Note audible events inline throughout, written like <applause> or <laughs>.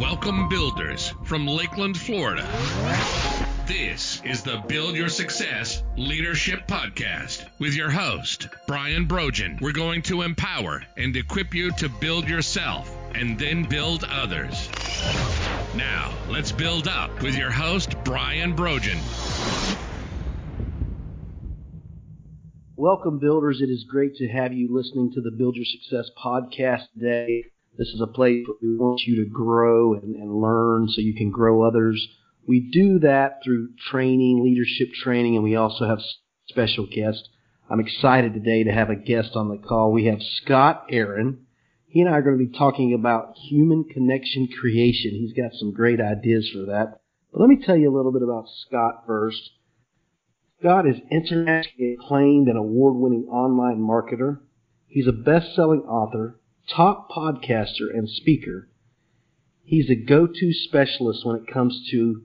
Welcome, builders from Lakeland, Florida. This is the Build Your Success Leadership Podcast with your host, Brian Brogan. We're going to empower and equip you to build yourself and then build others. Now, let's build up with your host, Brian Brogan. Welcome, builders. It is great to have you listening to the Build Your Success podcast today. This is a place where we want you to grow and, and learn so you can grow others. We do that through training, leadership training, and we also have special guests. I'm excited today to have a guest on the call. We have Scott Aaron. He and I are going to be talking about human connection creation. He's got some great ideas for that. But let me tell you a little bit about Scott first. Scott is internationally acclaimed and award winning online marketer. He's a best selling author, top podcaster, and speaker. He's a go to specialist when it comes to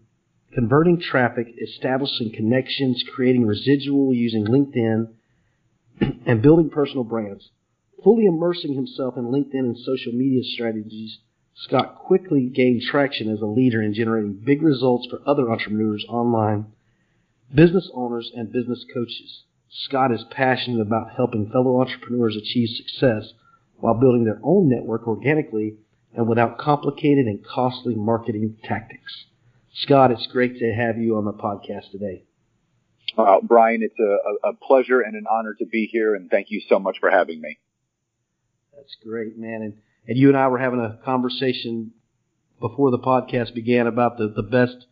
converting traffic, establishing connections, creating residual using LinkedIn, <clears throat> and building personal brands. Fully immersing himself in LinkedIn and social media strategies, Scott quickly gained traction as a leader in generating big results for other entrepreneurs online business owners, and business coaches. Scott is passionate about helping fellow entrepreneurs achieve success while building their own network organically and without complicated and costly marketing tactics. Scott, it's great to have you on the podcast today. Uh, Brian, it's a, a, pleasure and an honor to be here, and thank you so much for having me. That's great, man. And, and you and I were having a conversation before the podcast began about the, the best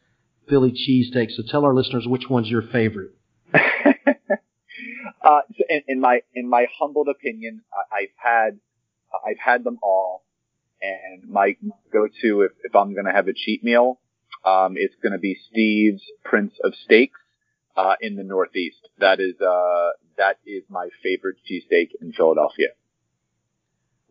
Philly cheesesteak. So tell our listeners which one's your favorite. <laughs> uh, in, in, my in my humbled opinion, I, have had I've had them all, and my go-to if, if I'm going to have a cheat meal, um, it's going to be Steve's Prince of Steaks uh, in the Northeast. That is uh, that is my favorite cheesesteak in Philadelphia.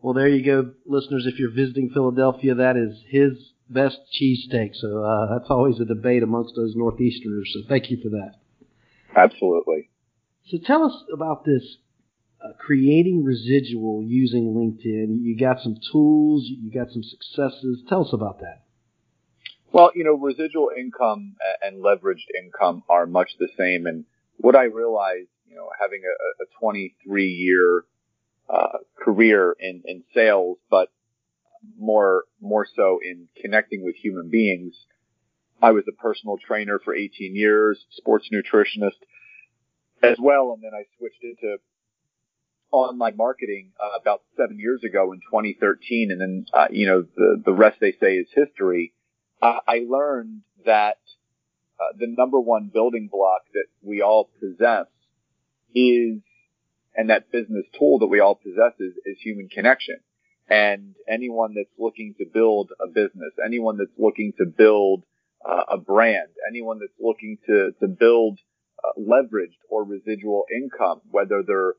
Well, there you go, listeners. If you're visiting Philadelphia, that is his best cheesesteak. So uh, that's always a debate amongst those Northeasterners. So thank you for that. Absolutely. So tell us about this uh, creating residual using LinkedIn. You got some tools, you got some successes. Tell us about that. Well, you know, residual income and leveraged income are much the same. And what I realized, you know, having a, a 23 year uh, career in, in sales, but more more so in connecting with human beings. I was a personal trainer for 18 years, sports nutritionist as well, and then I switched into online marketing uh, about seven years ago in 2013, and then uh, you know the the rest they say is history. Uh, I learned that uh, the number one building block that we all possess is, and that business tool that we all possess is, is human connection. And anyone that's looking to build a business, anyone that's looking to build uh, a brand, anyone that's looking to, to build uh, leveraged or residual income, whether they're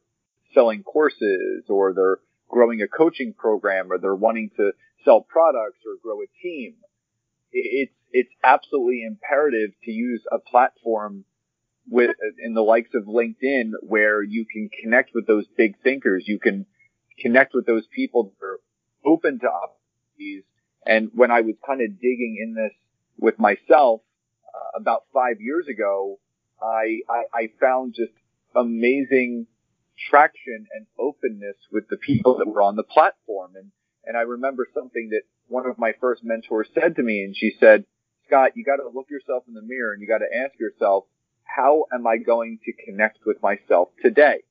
selling courses or they're growing a coaching program or they're wanting to sell products or grow a team. It's, it's absolutely imperative to use a platform with, in the likes of LinkedIn where you can connect with those big thinkers. You can connect with those people that are open to opportunities. And when I was kind of digging in this with myself uh, about five years ago, I, I, I found just amazing traction and openness with the people that were on the platform. And, and I remember something that one of my first mentors said to me, and she said, Scott, you got to look yourself in the mirror and you got to ask yourself, how am I going to connect with myself today?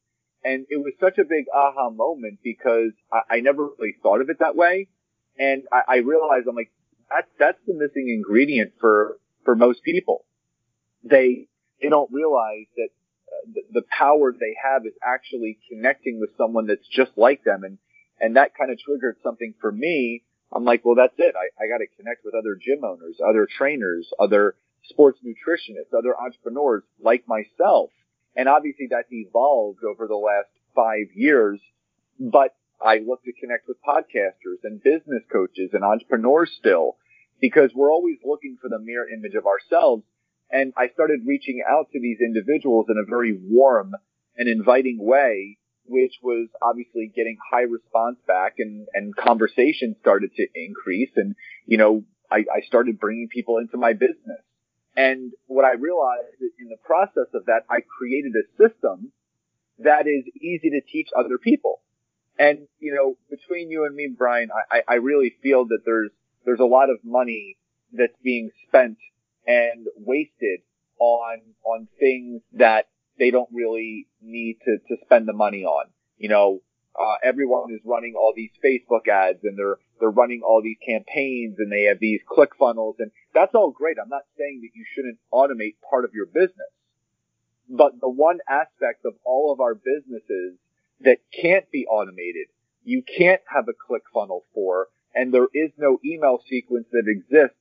And it was such a big aha moment because I, I never really thought of it that way. And I, I realized I'm like, that's, that's the missing ingredient for, for most people. They, they don't realize that the, power they have is actually connecting with someone that's just like them. And, and that kind of triggered something for me. I'm like, well, that's it. I, I got to connect with other gym owners, other trainers, other sports nutritionists, other entrepreneurs like myself and obviously that's evolved over the last five years, but I look to connect with podcasters and business coaches and entrepreneurs still because we're always looking for the mirror image of ourselves. And I started reaching out to these individuals in a very warm and inviting way, which was obviously getting high response back and, and conversation started to increase. And, you know, I, I started bringing people into my business. And what I realized in the process of that, I created a system that is easy to teach other people. And, you know, between you and me, Brian, I, I really feel that there's, there's a lot of money that's being spent and wasted on, on things that they don't really need to, to spend the money on. You know, uh, everyone is running all these Facebook ads and they're, they're running all these campaigns and they have these click funnels and that's all great. I'm not saying that you shouldn't automate part of your business, but the one aspect of all of our businesses that can't be automated, you can't have a click funnel for, and there is no email sequence that exists.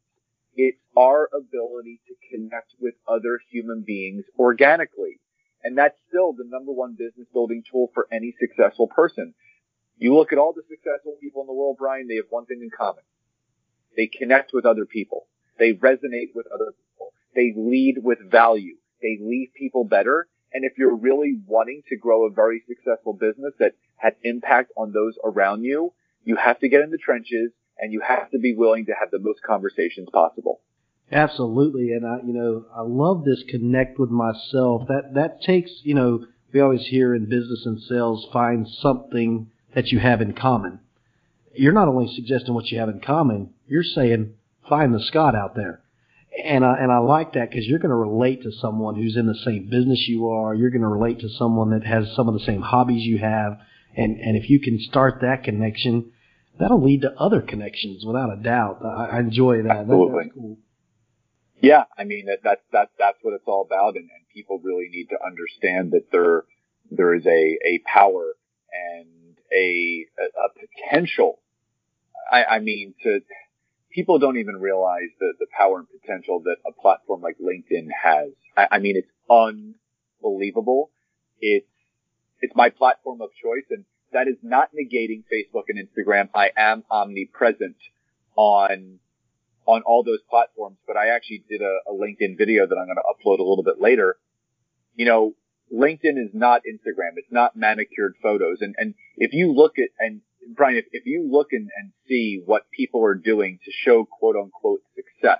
It's our ability to connect with other human beings organically. And that's still the number one business building tool for any successful person. You look at all the successful people in the world, Brian, they have one thing in common. They connect with other people. They resonate with other people. They lead with value. They leave people better. And if you're really wanting to grow a very successful business that had impact on those around you, you have to get in the trenches and you have to be willing to have the most conversations possible. Absolutely, and I, you know, I love this connect with myself. That that takes, you know, we always hear in business and sales, find something that you have in common. You're not only suggesting what you have in common, you're saying find the Scott out there. And I, and I like that because you're going to relate to someone who's in the same business you are. You're going to relate to someone that has some of the same hobbies you have. And, and if you can start that connection, that'll lead to other connections without a doubt. I, I enjoy that. Absolutely. That, cool. Yeah, I mean that that's that that's what it's all about, and, and people really need to understand that there there is a a power and a a, a potential. I, I mean to people don't even realize the the power and potential that a platform like LinkedIn has. I, I mean it's unbelievable. It's it's my platform of choice, and that is not negating Facebook and Instagram. I am omnipresent on on all those platforms, but I actually did a, a LinkedIn video that I'm going to upload a little bit later. You know, LinkedIn is not Instagram. It's not manicured photos. And, and if you look at, and Brian, if, if you look and, and see what people are doing to show quote unquote success,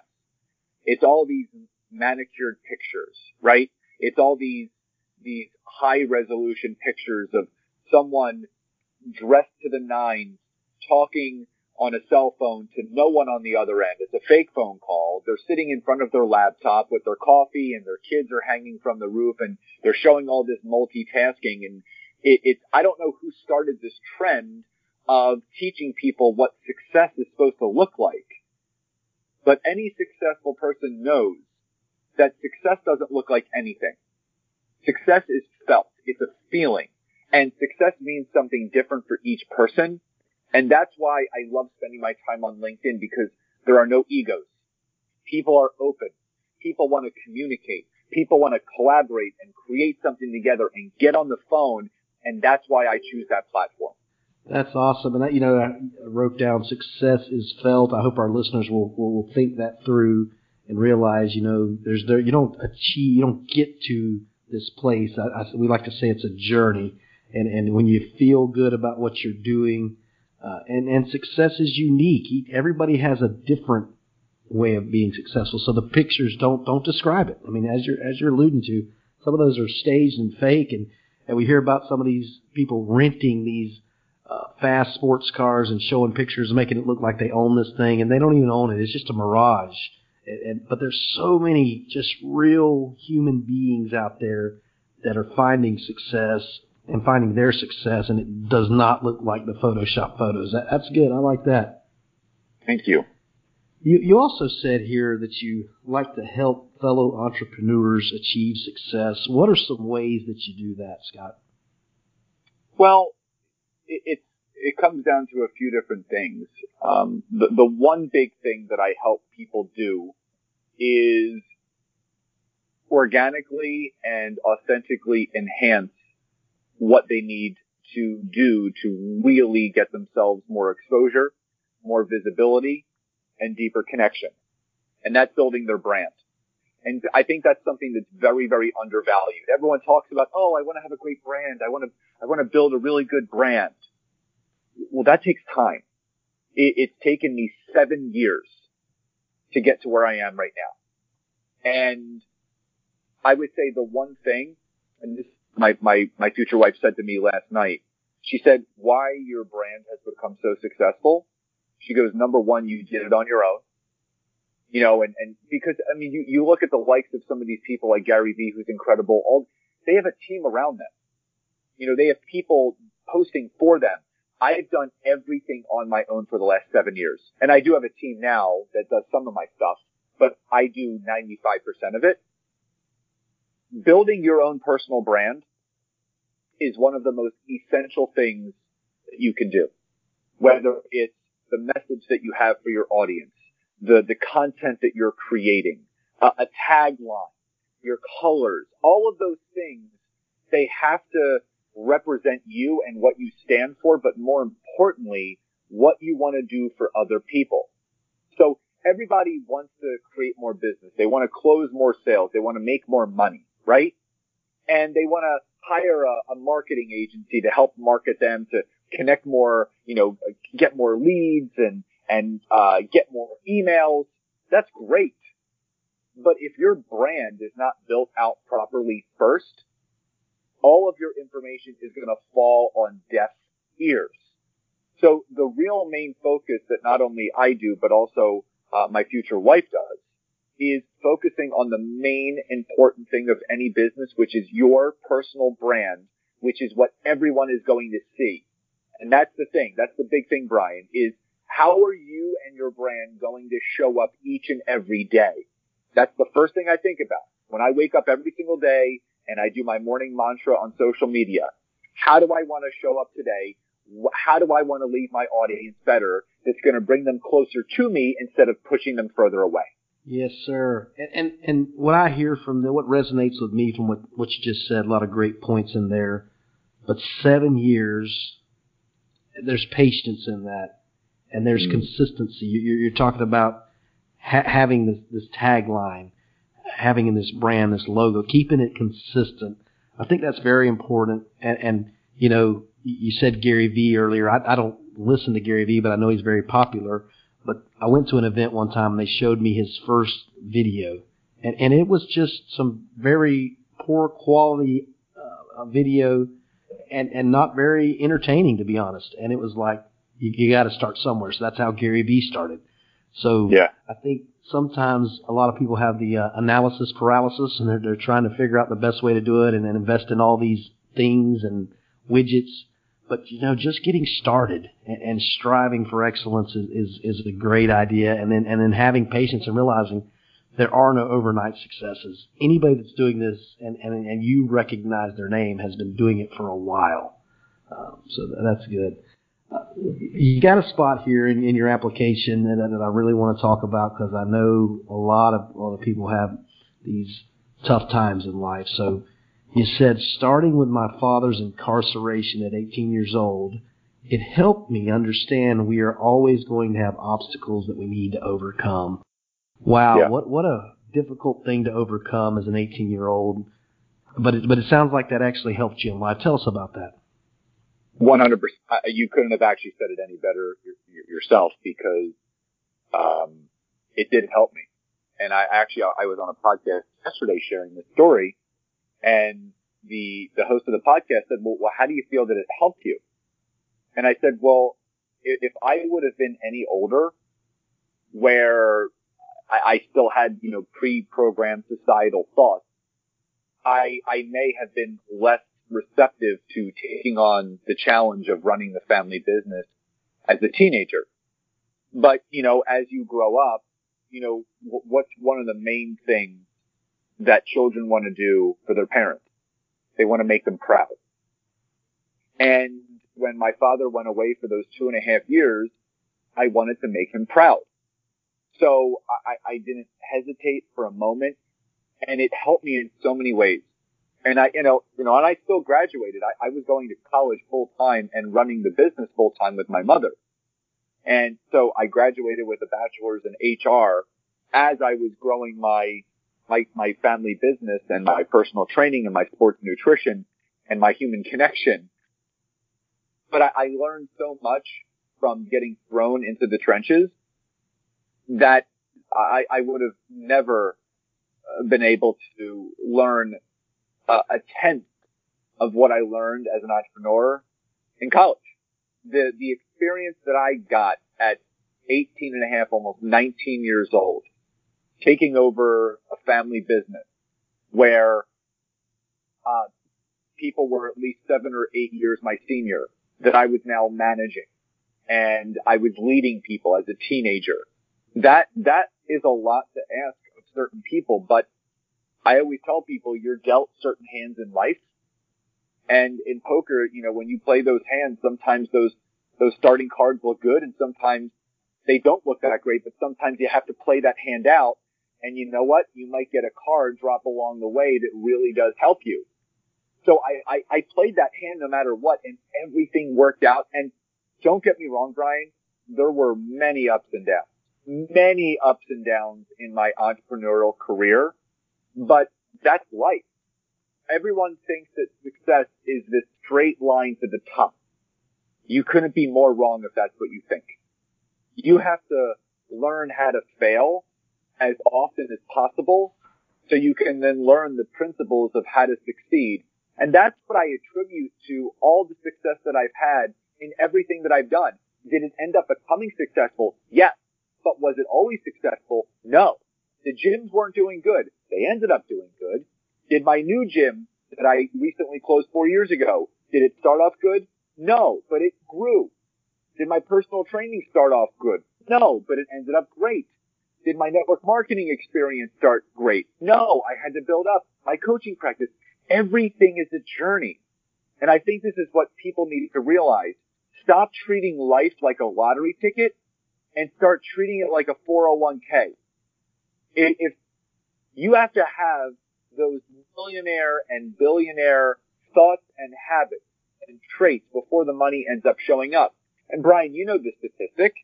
it's all these manicured pictures, right? It's all these, these high resolution pictures of someone dressed to the nines talking on a cell phone to no one on the other end. It's a fake phone call. They're sitting in front of their laptop with their coffee and their kids are hanging from the roof and they're showing all this multitasking. And it, it's, I don't know who started this trend of teaching people what success is supposed to look like. But any successful person knows that success doesn't look like anything. Success is felt. It's a feeling. And success means something different for each person and that's why I love spending my time on LinkedIn because there are no egos. People are open. People want to communicate. People want to collaborate and create something together and get on the phone. And that's why I choose that platform. That's awesome. And you know, I wrote down success is felt. I hope our listeners will, will, will think that through and realize, you know, there's there, you don't achieve, you don't get to this place. I, I, we like to say it's a journey. And, and when you feel good about what you're doing, uh, and and success is unique. Everybody has a different way of being successful. So the pictures don't don't describe it. I mean, as you're as you're alluding to, some of those are staged and fake, and and we hear about some of these people renting these uh, fast sports cars and showing pictures and making it look like they own this thing, and they don't even own it. It's just a mirage. And, and but there's so many just real human beings out there that are finding success and finding their success, and it does not look like the Photoshop photos. That, that's good. I like that. Thank you. You, you also said here that you like to help fellow entrepreneurs achieve success. What are some ways that you do that, Scott? Well, it, it, it comes down to a few different things. Um, the, the one big thing that I help people do is organically and authentically enhance what they need to do to really get themselves more exposure, more visibility, and deeper connection. And that's building their brand. And I think that's something that's very, very undervalued. Everyone talks about, oh, I want to have a great brand. I want to, I want to build a really good brand. Well, that takes time. It, it's taken me seven years to get to where I am right now. And I would say the one thing, and this my, my, my future wife said to me last night, she said, why your brand has become so successful. She goes, number one, you did it on your own. You know, and, and because, I mean, you, you look at the likes of some of these people like Gary Vee, who's incredible. All, they have a team around them. You know, they have people posting for them. I've done everything on my own for the last seven years. And I do have a team now that does some of my stuff, but I do 95% of it. Building your own personal brand is one of the most essential things that you can do. Whether it's the message that you have for your audience, the, the content that you're creating, uh, a tagline, your colors, all of those things, they have to represent you and what you stand for, but more importantly, what you want to do for other people. So everybody wants to create more business. They want to close more sales. They want to make more money, right? And they want to hire a, a marketing agency to help market them to connect more, you know, get more leads and, and, uh, get more emails. That's great. But if your brand is not built out properly first, all of your information is going to fall on deaf ears. So the real main focus that not only I do, but also uh, my future wife does, is focusing on the main important thing of any business, which is your personal brand, which is what everyone is going to see. And that's the thing. That's the big thing, Brian, is how are you and your brand going to show up each and every day? That's the first thing I think about. When I wake up every single day and I do my morning mantra on social media. How do I want to show up today? How do I want to leave my audience better that's going to bring them closer to me instead of pushing them further away? Yes, sir. And and, and what I hear from the, what resonates with me from what, what you just said, a lot of great points in there. But seven years, there's patience in that, and there's mm. consistency. You're, you're talking about ha- having this, this tagline having in this brand, this logo, keeping it consistent. I think that's very important. And, and you know, you said Gary Vee earlier. I, I don't listen to Gary Vee, but I know he's very popular. But I went to an event one time and they showed me his first video, and and it was just some very poor quality uh, video, and and not very entertaining to be honest. And it was like you, you got to start somewhere. So that's how Gary Vee started. So yeah. I think sometimes a lot of people have the uh, analysis paralysis and they're, they're trying to figure out the best way to do it and then invest in all these things and widgets. But you know, just getting started and, and striving for excellence is, is, is a great idea. And then, and then having patience and realizing there are no overnight successes. Anybody that's doing this and, and, and you recognize their name has been doing it for a while. Um, so that's good you got a spot here in, in your application that, that I really want to talk about because I know a lot of a lot of people have these tough times in life. So you said starting with my father's incarceration at 18 years old, it helped me understand we are always going to have obstacles that we need to overcome. Wow, yeah. what what a difficult thing to overcome as an 18 year old. But it, but it sounds like that actually helped you in life. Tell us about that. 100%. You couldn't have actually said it any better yourself because, um, it did help me. And I actually, I was on a podcast yesterday sharing this story and the, the host of the podcast said, well, well, how do you feel that it helped you? And I said, well, if I would have been any older where I, I still had, you know, pre-programmed societal thoughts, I, I may have been less receptive to taking on the challenge of running the family business as a teenager. But, you know, as you grow up, you know, what's one of the main things that children want to do for their parents? They want to make them proud. And when my father went away for those two and a half years, I wanted to make him proud. So I, I didn't hesitate for a moment and it helped me in so many ways and I, you know, you know, and I still graduated. I, I was going to college full time and running the business full time with my mother. And so I graduated with a bachelor's in HR as I was growing my, my, my family business and my personal training and my sports nutrition and my human connection. But I, I learned so much from getting thrown into the trenches that I, I would have never uh, been able to learn a tenth of what I learned as an entrepreneur in college. The, the experience that I got at 18 and a half, almost 19 years old, taking over a family business where, uh, people were at least seven or eight years my senior that I was now managing and I was leading people as a teenager. That, that is a lot to ask of certain people, but I always tell people you're dealt certain hands in life. And in poker, you know, when you play those hands, sometimes those, those starting cards look good and sometimes they don't look that great, but sometimes you have to play that hand out. And you know what? You might get a card drop along the way that really does help you. So I, I, I played that hand no matter what and everything worked out. And don't get me wrong, Brian, there were many ups and downs, many ups and downs in my entrepreneurial career, but that's life. Everyone thinks that success is this straight line to the top. You couldn't be more wrong if that's what you think. You have to learn how to fail as often as possible so you can then learn the principles of how to succeed. And that's what I attribute to all the success that I've had in everything that I've done. Did it end up becoming successful? Yes. But was it always successful? No. The gyms weren't doing good. They ended up doing good. Did my new gym that I recently closed four years ago, did it start off good? No, but it grew. Did my personal training start off good? No, but it ended up great. Did my network marketing experience start great? No, I had to build up my coaching practice. Everything is a journey. And I think this is what people need to realize. Stop treating life like a lottery ticket and start treating it like a 401k. If you have to have those millionaire and billionaire thoughts and habits and traits before the money ends up showing up. And Brian, you know the statistic.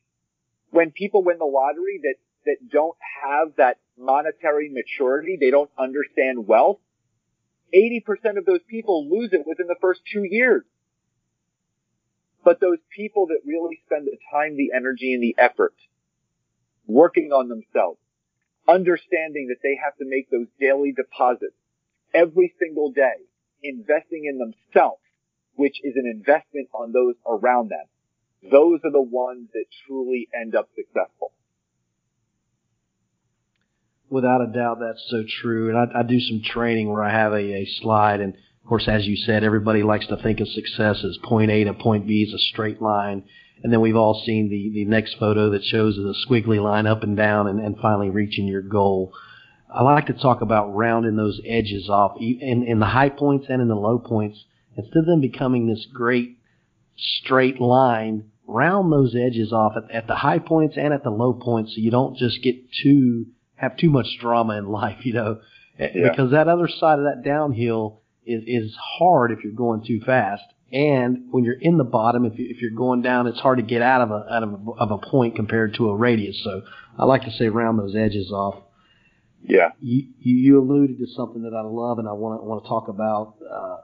When people win the lottery that, that don't have that monetary maturity, they don't understand wealth, 80% of those people lose it within the first two years. But those people that really spend the time, the energy, and the effort working on themselves, understanding that they have to make those daily deposits every single day, investing in themselves, which is an investment on those around them. Those are the ones that truly end up successful. Without a doubt, that's so true. And I, I do some training where I have a, a slide, and of course, as you said, everybody likes to think of success as point A to point B is a straight line. And then we've all seen the, the next photo that shows a squiggly line up and down and, and finally reaching your goal. I like to talk about rounding those edges off in, in the high points and in the low points. Instead of them becoming this great straight line, round those edges off at, at the high points and at the low points so you don't just get too, have too much drama in life, <laughs> you know, yeah. because that other side of that downhill is, is hard if you're going too fast. And when you're in the bottom, if, you, if you're going down, it's hard to get out of a, out of a, of a point compared to a radius. So I like to say round those edges off. Yeah. You, you alluded to something that I love and I want to, want to talk about, uh,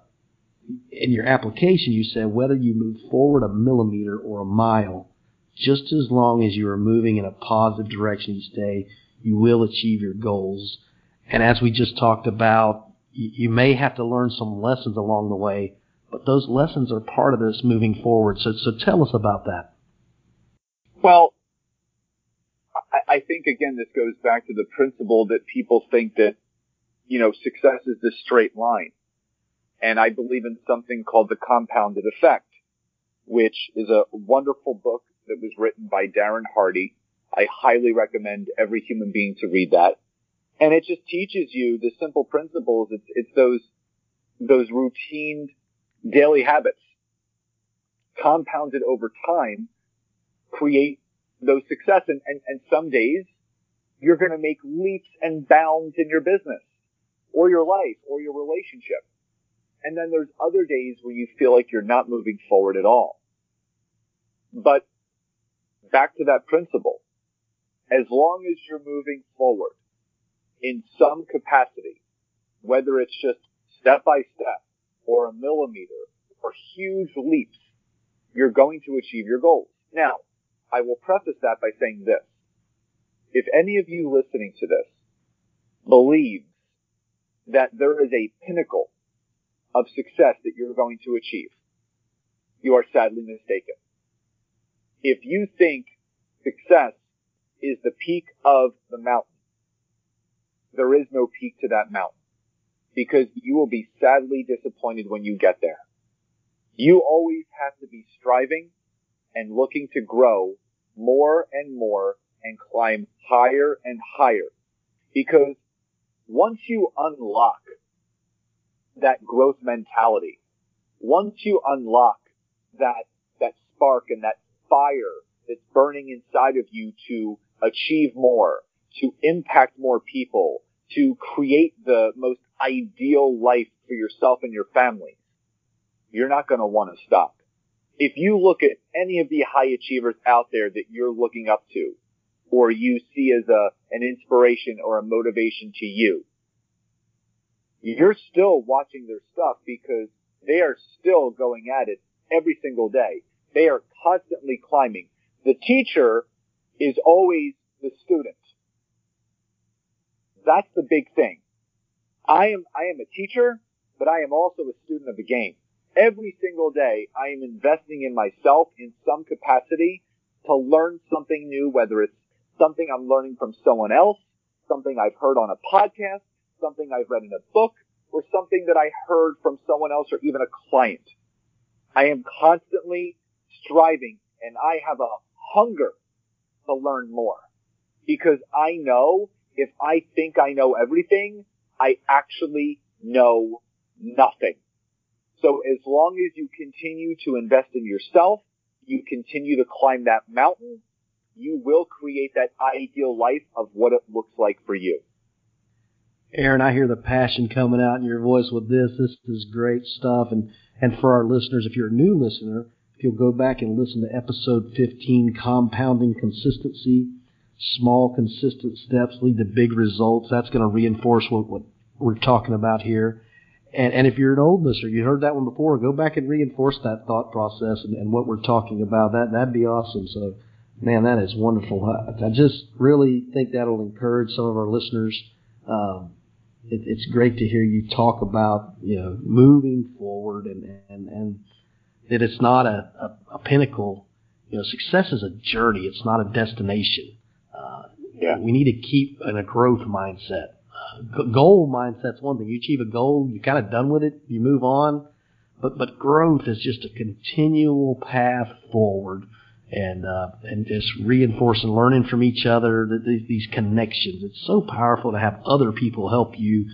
in your application, you said whether you move forward a millimeter or a mile, just as long as you are moving in a positive direction each day, you will achieve your goals. And as we just talked about, you, you may have to learn some lessons along the way, but those lessons are part of this moving forward. So, so tell us about that. Well, I, I think again, this goes back to the principle that people think that, you know, success is this straight line. And I believe in something called the compounded effect, which is a wonderful book that was written by Darren Hardy. I highly recommend every human being to read that. And it just teaches you the simple principles. It's, it's those, those routine daily habits compounded over time create those success. And, and, and some days you're going to make leaps and bounds in your business or your life or your relationship. And then there's other days where you feel like you're not moving forward at all. But back to that principle, as long as you're moving forward in some capacity, whether it's just step by step or a millimeter or huge leaps, you're going to achieve your goals. Now, I will preface that by saying this. if any of you listening to this believes that there is a pinnacle of success that you're going to achieve, you are sadly mistaken. If you think success is the peak of the mountain, there is no peak to that mountain because you will be sadly disappointed when you get there. You always have to be striving and looking to grow more and more and climb higher and higher because once you unlock that growth mentality, once you unlock that, that spark and that fire that's burning inside of you to achieve more, to impact more people, to create the most ideal life for yourself and your family, you're not going to want to stop. If you look at any of the high achievers out there that you're looking up to, or you see as a, an inspiration or a motivation to you, you're still watching their stuff because they are still going at it every single day. They are constantly climbing. The teacher is always the student. That's the big thing. I am, I am a teacher, but I am also a student of the game. Every single day, I am investing in myself in some capacity to learn something new, whether it's something I'm learning from someone else, something I've heard on a podcast, something I've read in a book, or something that I heard from someone else or even a client. I am constantly striving and I have a hunger to learn more because I know if I think I know everything, I actually know nothing. So as long as you continue to invest in yourself, you continue to climb that mountain, you will create that ideal life of what it looks like for you. Aaron, I hear the passion coming out in your voice with this. This is great stuff. And, and for our listeners, if you're a new listener, if you'll go back and listen to episode 15, Compounding Consistency, small consistent steps lead to big results. That's going to reinforce what, what we're talking about here. And, and if you're an old listener, you heard that one before, go back and reinforce that thought process and, and what we're talking about. That, that'd be awesome. So, man, that is wonderful. I, I just really think that'll encourage some of our listeners. Um, it, it's great to hear you talk about, you know, moving forward and, and, and that it's not a, a, a pinnacle. You know, success is a journey. It's not a destination. Uh, yeah. We need to keep in a growth mindset. Uh, goal mindset's one thing. You achieve a goal, you're kind of done with it, you move on. But but growth is just a continual path forward, and uh, and just reinforcing, learning from each other, these, these connections. It's so powerful to have other people help you.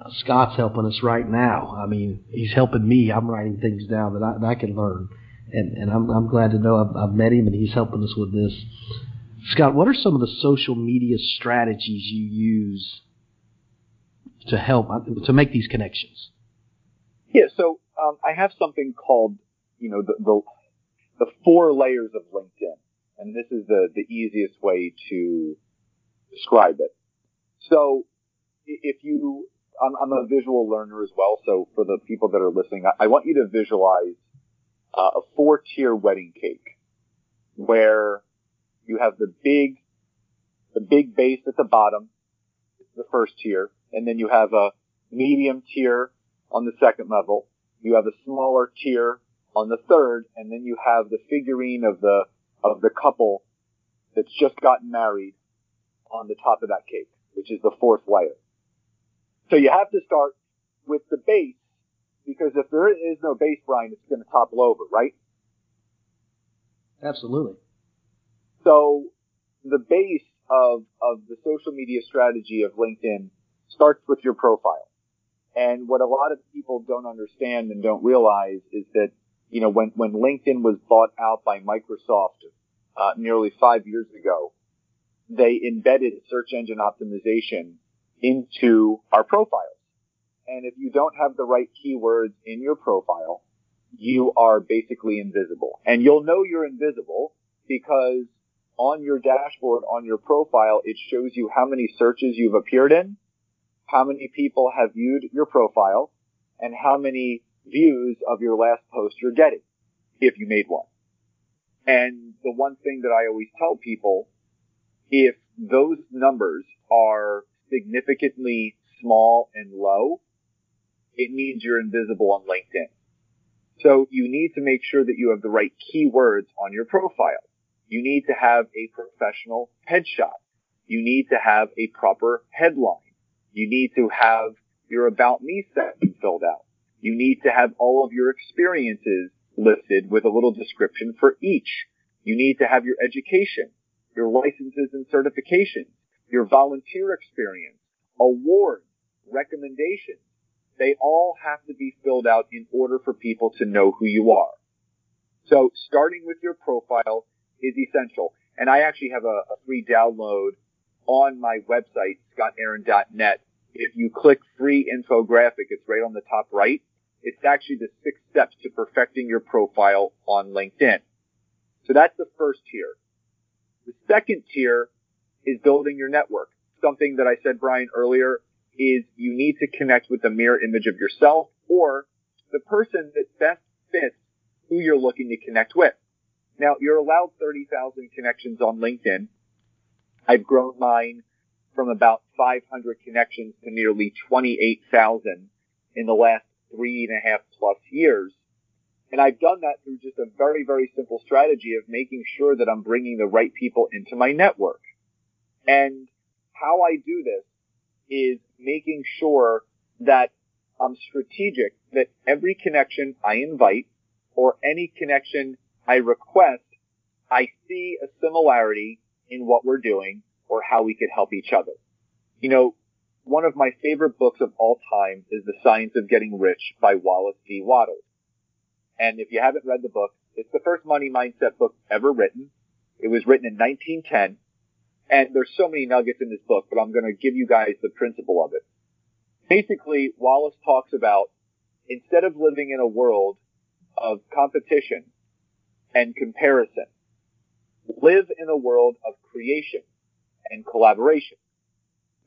Uh, Scott's helping us right now. I mean, he's helping me. I'm writing things down that I, that I can learn, and and I'm I'm glad to know I've, I've met him and he's helping us with this. Scott, what are some of the social media strategies you use to help to make these connections? Yeah, so um, I have something called, you know, the, the, the four layers of LinkedIn, and this is the the easiest way to describe it. So, if you, I'm, I'm a visual learner as well. So for the people that are listening, I, I want you to visualize uh, a four tier wedding cake, where you have the big, the big base at the bottom, the first tier, and then you have a medium tier on the second level. You have a smaller tier on the third, and then you have the figurine of the of the couple that's just gotten married on the top of that cake, which is the fourth layer. So you have to start with the base because if there is no base, Brian, it's going to topple over, right? Absolutely. So the base of, of the social media strategy of LinkedIn starts with your profile. And what a lot of people don't understand and don't realize is that, you know, when, when LinkedIn was bought out by Microsoft uh, nearly five years ago, they embedded search engine optimization into our profiles. And if you don't have the right keywords in your profile, you are basically invisible. And you'll know you're invisible because on your dashboard, on your profile, it shows you how many searches you've appeared in, how many people have viewed your profile, and how many views of your last post you're getting, if you made one. And the one thing that I always tell people if those numbers are significantly small and low, it means you're invisible on LinkedIn. So you need to make sure that you have the right keywords on your profile. You need to have a professional headshot. You need to have a proper headline. You need to have your about me section filled out. You need to have all of your experiences listed with a little description for each. You need to have your education, your licenses and certifications, your volunteer experience, awards, recommendations. They all have to be filled out in order for people to know who you are. So starting with your profile is essential. And I actually have a, a free download on my website, scottaaron.net. If you click free infographic, it's right on the top right. It's actually the six steps to perfecting your profile on LinkedIn. So that's the first tier. The second tier is building your network. Something that I said, Brian, earlier is you need to connect with the mirror image of yourself or the person that best fits who you're looking to connect with. Now, you're allowed 30,000 connections on LinkedIn. I've grown mine from about 500 connections to nearly 28,000 in the last three and a half plus years. And I've done that through just a very, very simple strategy of making sure that I'm bringing the right people into my network. And how I do this is making sure that I'm strategic that every connection I invite or any connection I request, I see a similarity in what we're doing or how we could help each other. You know, one of my favorite books of all time is The Science of Getting Rich by Wallace D. Wattles. And if you haven't read the book, it's the first money mindset book ever written. It was written in 1910. And there's so many nuggets in this book, but I'm going to give you guys the principle of it. Basically, Wallace talks about instead of living in a world of competition and comparison, live in a world of creation and collaboration.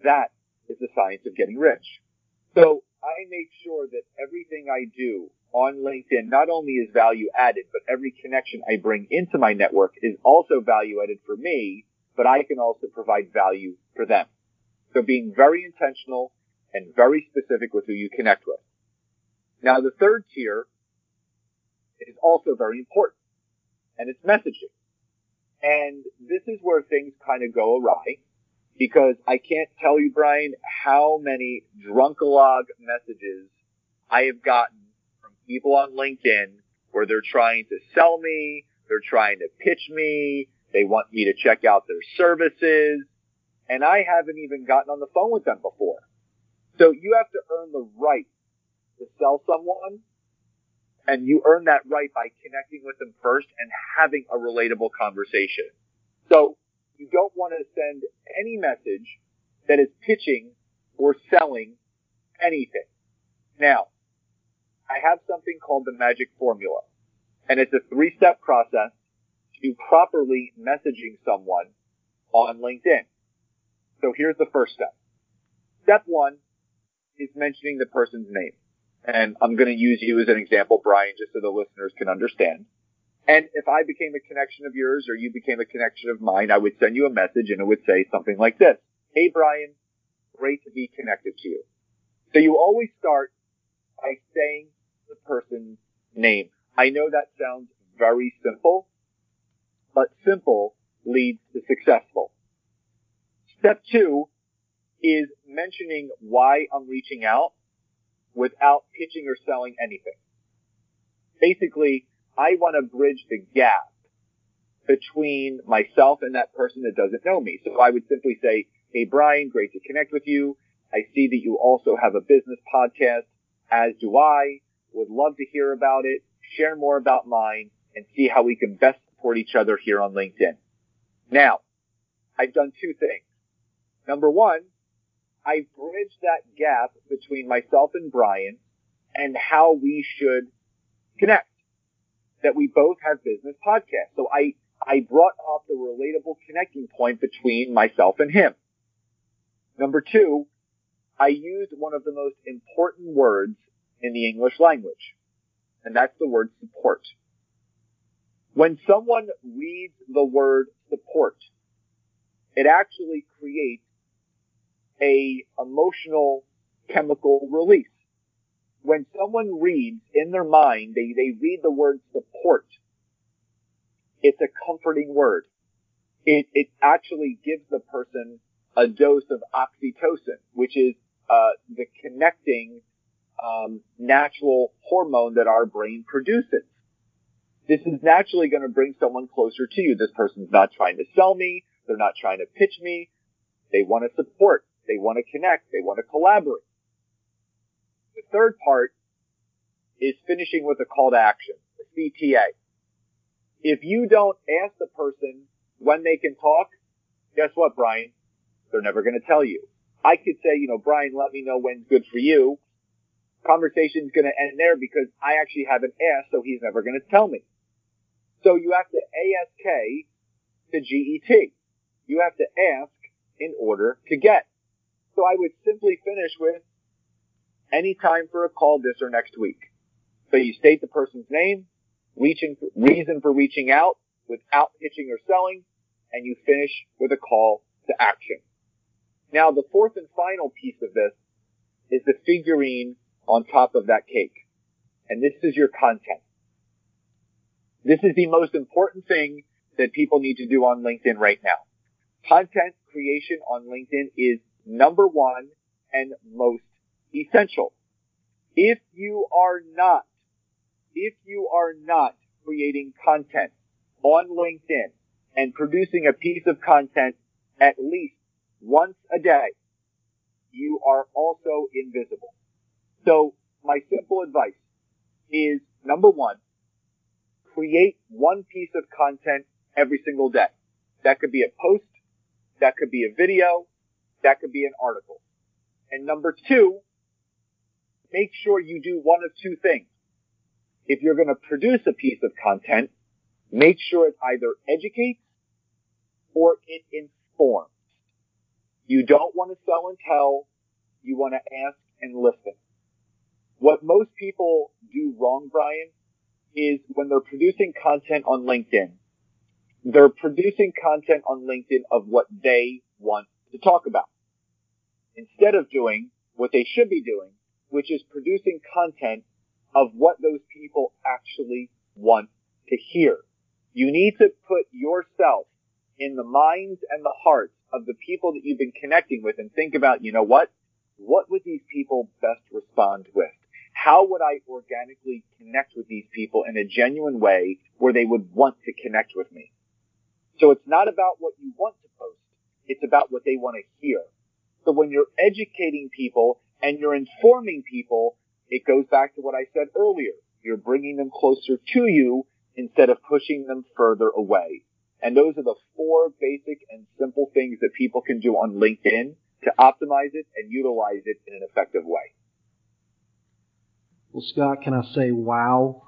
That is the science of getting rich. So I make sure that everything I do on LinkedIn not only is value added, but every connection I bring into my network is also value added for me, but I can also provide value for them. So being very intentional and very specific with who you connect with. Now the third tier is also very important and it's messaging. And this is where things kind of go awry because I can't tell you, Brian, how many drunkalog messages I have gotten from people on LinkedIn where they're trying to sell me, they're trying to pitch me, they want me to check out their services, and I haven't even gotten on the phone with them before. So you have to earn the right to sell someone, and you earn that right by connecting with them first and having a relatable conversation. So you don't want to send any message that is pitching or selling anything. Now, I have something called the magic formula, and it's a three-step process to properly messaging someone on LinkedIn. So here's the first step. Step one is mentioning the person's name. And I'm going to use you as an example, Brian, just so the listeners can understand. And if I became a connection of yours or you became a connection of mine, I would send you a message and it would say something like this. Hey, Brian, great to be connected to you. So you always start by saying the person's name. I know that sounds very simple, but simple leads to successful. Step two is mentioning why I'm reaching out without pitching or selling anything. Basically, I want to bridge the gap between myself and that person that doesn't know me. So I would simply say, Hey, Brian, great to connect with you. I see that you also have a business podcast, as do I. Would love to hear about it, share more about mine, and see how we can best support each other here on LinkedIn. Now, I've done two things. Number one, I bridged that gap between myself and Brian and how we should connect that we both have business podcasts. So I, I brought up the relatable connecting point between myself and him. Number two, I used one of the most important words in the English language, and that's the word support. When someone reads the word support, it actually creates a emotional chemical release. When someone reads in their mind, they, they read the word support. It's a comforting word. It, it actually gives the person a dose of oxytocin, which is uh, the connecting um, natural hormone that our brain produces. This is naturally going to bring someone closer to you. This person's not trying to sell me. They're not trying to pitch me. They want to support. They want to connect. They want to collaborate. The third part is finishing with a call to action, a CTA. If you don't ask the person when they can talk, guess what, Brian? They're never going to tell you. I could say, you know, Brian, let me know when's good for you. Conversation's going to end there because I actually haven't asked, so he's never going to tell me. So you have to ASK to GET. You have to ask in order to get. So I would simply finish with any time for a call this or next week. So you state the person's name, reaching, reason for reaching out without pitching or selling, and you finish with a call to action. Now the fourth and final piece of this is the figurine on top of that cake. And this is your content. This is the most important thing that people need to do on LinkedIn right now. Content creation on LinkedIn is number one and most essential. If you are not, if you are not creating content on LinkedIn and producing a piece of content at least once a day, you are also invisible. So my simple advice is number one, create one piece of content every single day. That could be a post. That could be a video. That could be an article. And number two, make sure you do one of two things. If you're going to produce a piece of content, make sure it either educates or it informs. You don't want to sell and tell. You want to ask and listen. What most people do wrong, Brian, is when they're producing content on LinkedIn, they're producing content on LinkedIn of what they want to talk about. Instead of doing what they should be doing, which is producing content of what those people actually want to hear. You need to put yourself in the minds and the hearts of the people that you've been connecting with and think about, you know what? What would these people best respond with? How would I organically connect with these people in a genuine way where they would want to connect with me? So it's not about what you want to post. It's about what they want to hear. So when you're educating people and you're informing people, it goes back to what I said earlier. You're bringing them closer to you instead of pushing them further away. And those are the four basic and simple things that people can do on LinkedIn to optimize it and utilize it in an effective way. Well, Scott, can I say wow?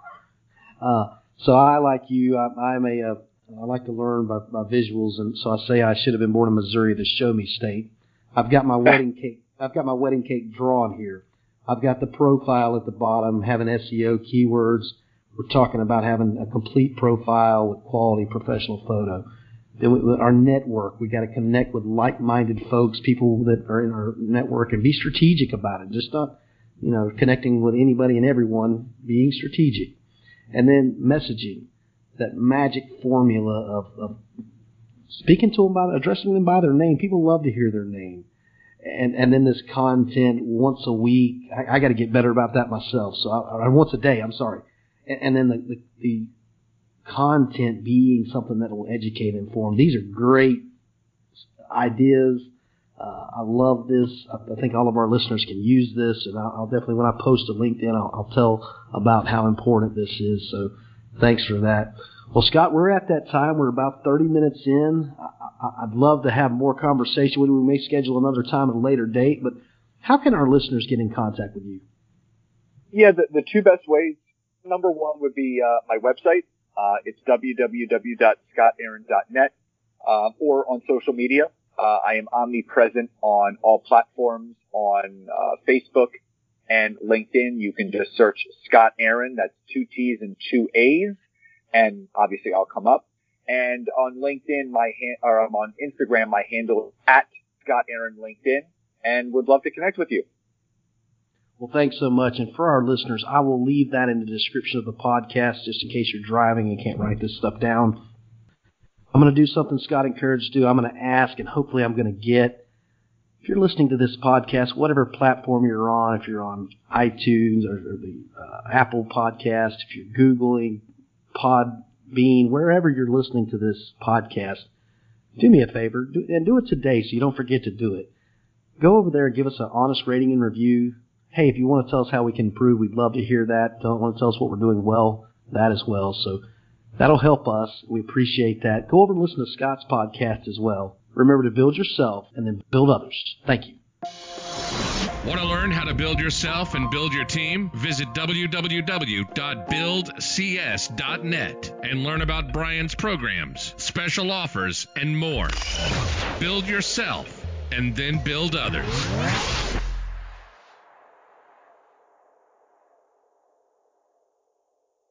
Uh, so I, like you, I, am a, a, I like to learn by, by visuals, and so I say I should have been born in Missouri, the show me state. I've got my <laughs> wedding cake. I've got my wedding cake drawn here. I've got the profile at the bottom, having SEO keywords. We're talking about having a complete profile with quality professional photo. Then our network, we got to connect with like-minded folks, people that are in our network, and be strategic about it. Just not, you know, connecting with anybody and everyone, being strategic. And then messaging, that magic formula of, of speaking to them by addressing them by their name. People love to hear their name. And and then this content once a week. I, I got to get better about that myself. So I, I, once a day. I'm sorry and, and then the, the, the content being something that will educate and inform. These are great ideas. Uh, I love this. I, I, think all of our listeners can use this, and I'll, I'll definitely, when I post to LinkedIn, I'll, I'll, tell about how important this is. So, thanks for that. Well, Scott, we're at that time. We're about 30 minutes in. I, would love to have more conversation with you. We may schedule another time at a later date, but how can our listeners get in contact with you? Yeah, the, the two best ways number one would be uh, my website. Uh, it's www.scottaaron.net uh, or on social media. Uh, I am omnipresent on all platforms on uh, Facebook and LinkedIn. You can just search Scott Aaron. That's two T's and two A's, and obviously I'll come up. And on LinkedIn, my hand, or I'm on Instagram, my handle is at Scott Aaron LinkedIn, and would love to connect with you. Well, thanks so much. And for our listeners, I will leave that in the description of the podcast just in case you're driving and can't write this stuff down. I'm going to do something Scott encouraged to do. I'm going to ask, and hopefully I'm going to get. If you're listening to this podcast, whatever platform you're on, if you're on iTunes or, or the uh, Apple Podcast, if you're Googling Podbean, wherever you're listening to this podcast, do me a favor do, and do it today so you don't forget to do it. Go over there and give us an honest rating and review. Hey, if you want to tell us how we can improve, we'd love to hear that. Don't want to tell us what we're doing well, that as well. So that'll help us. We appreciate that. Go over and listen to Scott's podcast as well. Remember to build yourself and then build others. Thank you. Want to learn how to build yourself and build your team? Visit www.buildcs.net and learn about Brian's programs, special offers, and more. Build yourself and then build others.